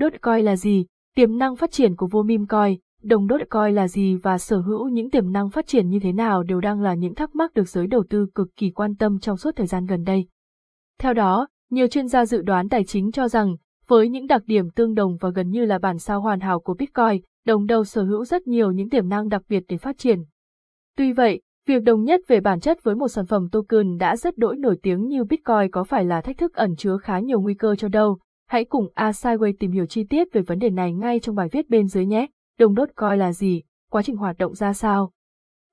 Dogecoin là gì? Tiềm năng phát triển của vô meme coin, đồng Dogecoin là gì và sở hữu những tiềm năng phát triển như thế nào đều đang là những thắc mắc được giới đầu tư cực kỳ quan tâm trong suốt thời gian gần đây. Theo đó, nhiều chuyên gia dự đoán tài chính cho rằng, với những đặc điểm tương đồng và gần như là bản sao hoàn hảo của Bitcoin, đồng đầu sở hữu rất nhiều những tiềm năng đặc biệt để phát triển. Tuy vậy, việc đồng nhất về bản chất với một sản phẩm token đã rất đỗi nổi tiếng như Bitcoin có phải là thách thức ẩn chứa khá nhiều nguy cơ cho đâu. Hãy cùng A Sideway tìm hiểu chi tiết về vấn đề này ngay trong bài viết bên dưới nhé. Đồng đốt coi là gì? Quá trình hoạt động ra sao?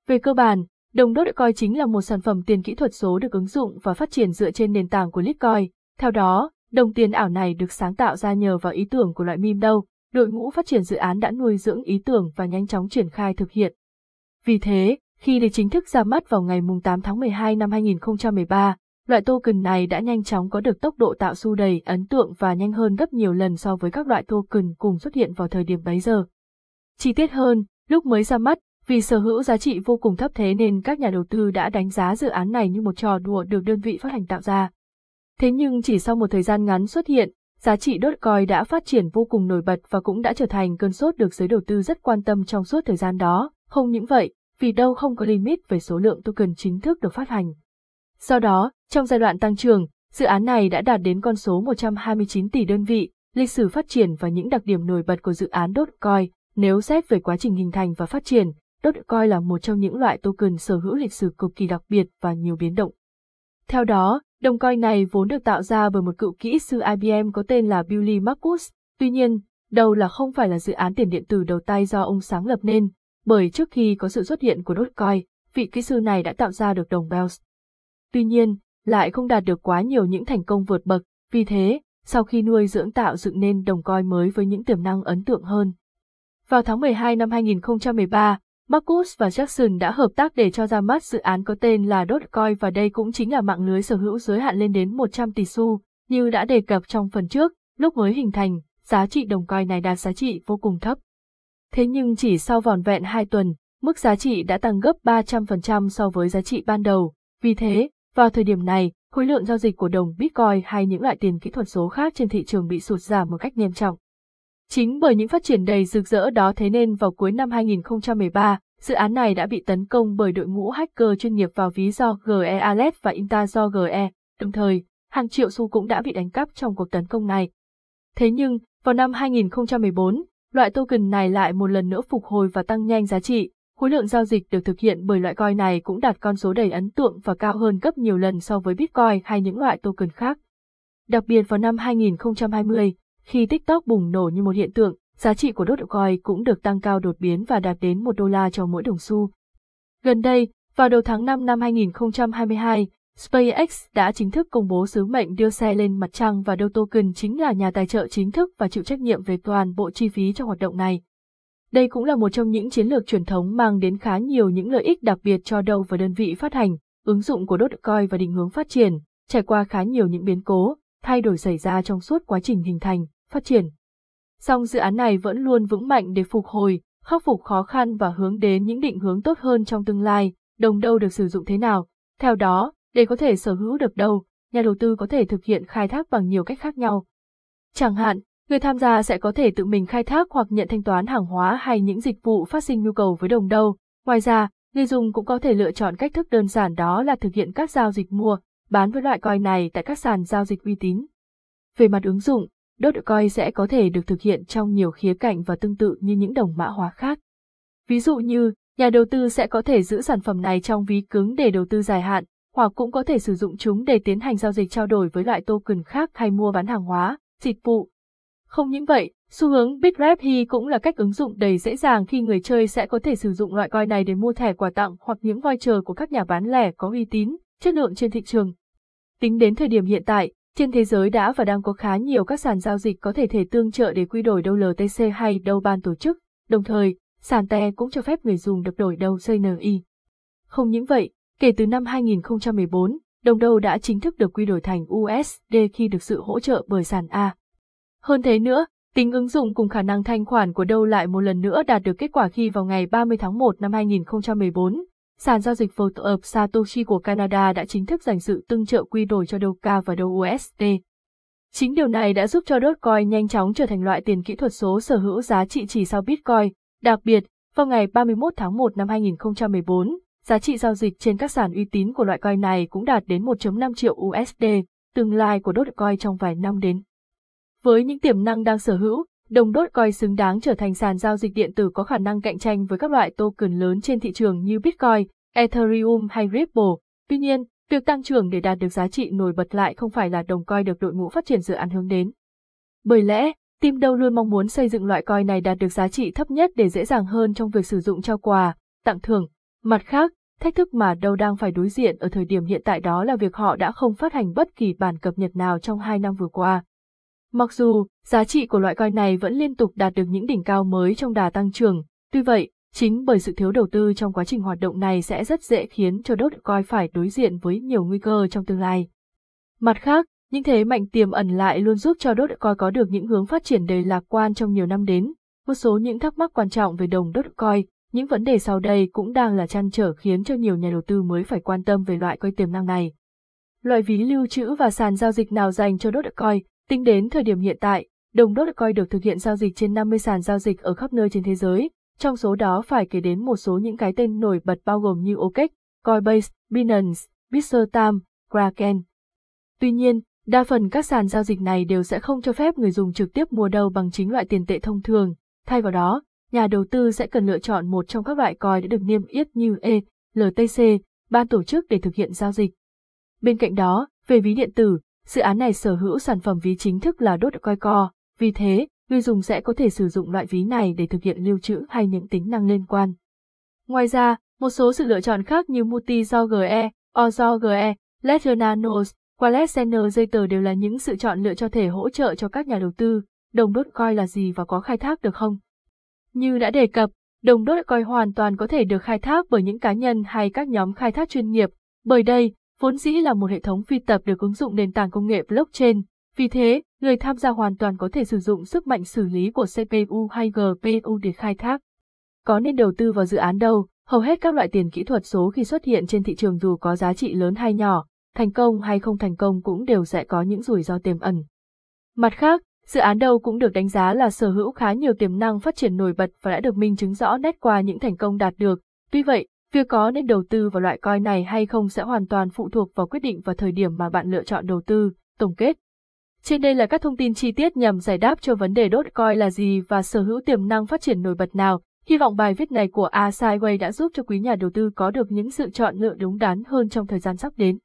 Về cơ bản, đồng đốt coi chính là một sản phẩm tiền kỹ thuật số được ứng dụng và phát triển dựa trên nền tảng của Litecoin. Theo đó, đồng tiền ảo này được sáng tạo ra nhờ vào ý tưởng của loại meme đâu. Đội ngũ phát triển dự án đã nuôi dưỡng ý tưởng và nhanh chóng triển khai thực hiện. Vì thế, khi để chính thức ra mắt vào ngày 8 tháng 12 năm 2013, loại token này đã nhanh chóng có được tốc độ tạo xu đầy ấn tượng và nhanh hơn gấp nhiều lần so với các loại token cùng xuất hiện vào thời điểm bấy giờ. Chi tiết hơn, lúc mới ra mắt, vì sở hữu giá trị vô cùng thấp thế nên các nhà đầu tư đã đánh giá dự án này như một trò đùa được đơn vị phát hành tạo ra. Thế nhưng chỉ sau một thời gian ngắn xuất hiện, giá trị Dogecoin đã phát triển vô cùng nổi bật và cũng đã trở thành cơn sốt được giới đầu tư rất quan tâm trong suốt thời gian đó. Không những vậy, vì đâu không có limit về số lượng token chính thức được phát hành. Sau đó, trong giai đoạn tăng trưởng, dự án này đã đạt đến con số 129 tỷ đơn vị, lịch sử phát triển và những đặc điểm nổi bật của dự án Dogecoin, nếu xét về quá trình hình thành và phát triển, Dogecoin là một trong những loại token sở hữu lịch sử cực kỳ đặc biệt và nhiều biến động. Theo đó, đồng coin này vốn được tạo ra bởi một cựu kỹ sư IBM có tên là Billy Marcus, tuy nhiên, đầu là không phải là dự án tiền điện tử đầu tay do ông sáng lập nên, bởi trước khi có sự xuất hiện của Dogecoin, vị kỹ sư này đã tạo ra được đồng Bells. Tuy nhiên, lại không đạt được quá nhiều những thành công vượt bậc, vì thế, sau khi nuôi dưỡng tạo dựng nên đồng coi mới với những tiềm năng ấn tượng hơn. Vào tháng 12 năm 2013, Marcus và Jackson đã hợp tác để cho ra mắt dự án có tên là Dogecoin và đây cũng chính là mạng lưới sở hữu giới hạn lên đến 100 tỷ xu, như đã đề cập trong phần trước, lúc mới hình thành, giá trị đồng coin này đạt giá trị vô cùng thấp. Thế nhưng chỉ sau vòn vẹn 2 tuần, mức giá trị đã tăng gấp 300% so với giá trị ban đầu. Vì thế, vào thời điểm này, khối lượng giao dịch của đồng Bitcoin hay những loại tiền kỹ thuật số khác trên thị trường bị sụt giảm một cách nghiêm trọng. Chính bởi những phát triển đầy rực rỡ đó thế nên vào cuối năm 2013, dự án này đã bị tấn công bởi đội ngũ hacker chuyên nghiệp vào ví do GE Alert và Inta do GE, đồng thời, hàng triệu xu cũng đã bị đánh cắp trong cuộc tấn công này. Thế nhưng, vào năm 2014, loại token này lại một lần nữa phục hồi và tăng nhanh giá trị, khối lượng giao dịch được thực hiện bởi loại coin này cũng đạt con số đầy ấn tượng và cao hơn gấp nhiều lần so với Bitcoin hay những loại token khác. Đặc biệt vào năm 2020, khi TikTok bùng nổ như một hiện tượng, giá trị của Dogecoin cũng được tăng cao đột biến và đạt đến 1 đô la cho mỗi đồng xu. Gần đây, vào đầu tháng 5 năm 2022, SpaceX đã chính thức công bố sứ mệnh đưa xe lên mặt trăng và Dogecoin Token chính là nhà tài trợ chính thức và chịu trách nhiệm về toàn bộ chi phí cho hoạt động này. Đây cũng là một trong những chiến lược truyền thống mang đến khá nhiều những lợi ích đặc biệt cho đầu và đơn vị phát hành, ứng dụng của Dogecoin và định hướng phát triển, trải qua khá nhiều những biến cố, thay đổi xảy ra trong suốt quá trình hình thành phát triển. Song dự án này vẫn luôn vững mạnh để phục hồi, khắc phục khó khăn và hướng đến những định hướng tốt hơn trong tương lai, đồng đâu được sử dụng thế nào. Theo đó, để có thể sở hữu được đâu, nhà đầu tư có thể thực hiện khai thác bằng nhiều cách khác nhau. Chẳng hạn, người tham gia sẽ có thể tự mình khai thác hoặc nhận thanh toán hàng hóa hay những dịch vụ phát sinh nhu cầu với đồng đâu. Ngoài ra, người dùng cũng có thể lựa chọn cách thức đơn giản đó là thực hiện các giao dịch mua, bán với loại coin này tại các sàn giao dịch uy tín. Về mặt ứng dụng, Dogecoin sẽ có thể được thực hiện trong nhiều khía cạnh và tương tự như những đồng mã hóa khác. Ví dụ như, nhà đầu tư sẽ có thể giữ sản phẩm này trong ví cứng để đầu tư dài hạn, hoặc cũng có thể sử dụng chúng để tiến hành giao dịch trao đổi với loại token khác hay mua bán hàng hóa, dịch vụ. Không những vậy, xu hướng Bitrep He cũng là cách ứng dụng đầy dễ dàng khi người chơi sẽ có thể sử dụng loại coin này để mua thẻ quà tặng hoặc những voucher của các nhà bán lẻ có uy tín, chất lượng trên thị trường. Tính đến thời điểm hiện tại, trên thế giới đã và đang có khá nhiều các sàn giao dịch có thể thể tương trợ để quy đổi đâu LTC hay đâu ban tổ chức, đồng thời, sàn TE cũng cho phép người dùng được đổi đâu CNI. Không những vậy, kể từ năm 2014, đồng đô đã chính thức được quy đổi thành USD khi được sự hỗ trợ bởi sàn A. Hơn thế nữa, tính ứng dụng cùng khả năng thanh khoản của đâu lại một lần nữa đạt được kết quả khi vào ngày 30 tháng 1 năm 2014, Sàn giao dịch Vote of Satoshi của Canada đã chính thức dành sự tương trợ quy đổi cho Doca và USD. Chính điều này đã giúp cho Dogecoin nhanh chóng trở thành loại tiền kỹ thuật số sở hữu giá trị chỉ sau Bitcoin. Đặc biệt, vào ngày 31 tháng 1 năm 2014, giá trị giao dịch trên các sàn uy tín của loại coin này cũng đạt đến 1.5 triệu USD, tương lai của Dogecoin trong vài năm đến. Với những tiềm năng đang sở hữu, đồng đốt coi xứng đáng trở thành sàn giao dịch điện tử có khả năng cạnh tranh với các loại token lớn trên thị trường như Bitcoin, Ethereum hay Ripple. Tuy nhiên, việc tăng trưởng để đạt được giá trị nổi bật lại không phải là đồng coi được đội ngũ phát triển dự án hướng đến. Bởi lẽ, team đâu luôn mong muốn xây dựng loại coi này đạt được giá trị thấp nhất để dễ dàng hơn trong việc sử dụng trao quà, tặng thưởng. Mặt khác, thách thức mà đâu đang phải đối diện ở thời điểm hiện tại đó là việc họ đã không phát hành bất kỳ bản cập nhật nào trong hai năm vừa qua. Mặc dù, giá trị của loại coin này vẫn liên tục đạt được những đỉnh cao mới trong đà tăng trưởng, tuy vậy, chính bởi sự thiếu đầu tư trong quá trình hoạt động này sẽ rất dễ khiến cho Dogecoin phải đối diện với nhiều nguy cơ trong tương lai. Mặt khác, những thế mạnh tiềm ẩn lại luôn giúp cho Dogecoin có được những hướng phát triển đầy lạc quan trong nhiều năm đến. Một số những thắc mắc quan trọng về đồng Dogecoin, những vấn đề sau đây cũng đang là chăn trở khiến cho nhiều nhà đầu tư mới phải quan tâm về loại coin tiềm năng này. Loại ví lưu trữ và sàn giao dịch nào dành cho Dogecoin, tính đến thời điểm hiện tại, đồng Dogecoin được thực hiện giao dịch trên 50 sàn giao dịch ở khắp nơi trên thế giới, trong số đó phải kể đến một số những cái tên nổi bật bao gồm như OKEx, Coinbase, Binance, Bitstamp, Kraken. Tuy nhiên, đa phần các sàn giao dịch này đều sẽ không cho phép người dùng trực tiếp mua đâu bằng chính loại tiền tệ thông thường. Thay vào đó, nhà đầu tư sẽ cần lựa chọn một trong các loại coin đã được niêm yết như E, LTC, ban tổ chức để thực hiện giao dịch. Bên cạnh đó, về ví điện tử, dự án này sở hữu sản phẩm ví chính thức là đốt coi co, vì thế, người dùng sẽ có thể sử dụng loại ví này để thực hiện lưu trữ hay những tính năng liên quan. Ngoài ra, một số sự lựa chọn khác như Multi do GE, O do GE, Ledger Nanos, Wallet tờ đều là những sự chọn lựa cho thể hỗ trợ cho các nhà đầu tư. Đồng Dogecoin là gì và có khai thác được không? Như đã đề cập, đồng Dogecoin hoàn toàn có thể được khai thác bởi những cá nhân hay các nhóm khai thác chuyên nghiệp, bởi đây, vốn dĩ là một hệ thống phi tập được ứng dụng nền tảng công nghệ blockchain, vì thế, người tham gia hoàn toàn có thể sử dụng sức mạnh xử lý của CPU hay GPU để khai thác. Có nên đầu tư vào dự án đâu, hầu hết các loại tiền kỹ thuật số khi xuất hiện trên thị trường dù có giá trị lớn hay nhỏ, thành công hay không thành công cũng đều sẽ có những rủi ro tiềm ẩn. Mặt khác, dự án đâu cũng được đánh giá là sở hữu khá nhiều tiềm năng phát triển nổi bật và đã được minh chứng rõ nét qua những thành công đạt được. Tuy vậy, việc có nên đầu tư vào loại coin này hay không sẽ hoàn toàn phụ thuộc vào quyết định và thời điểm mà bạn lựa chọn đầu tư. Tổng kết trên đây là các thông tin chi tiết nhằm giải đáp cho vấn đề đốt coin là gì và sở hữu tiềm năng phát triển nổi bật nào. Hy vọng bài viết này của A Sideway đã giúp cho quý nhà đầu tư có được những sự chọn lựa đúng đắn hơn trong thời gian sắp đến.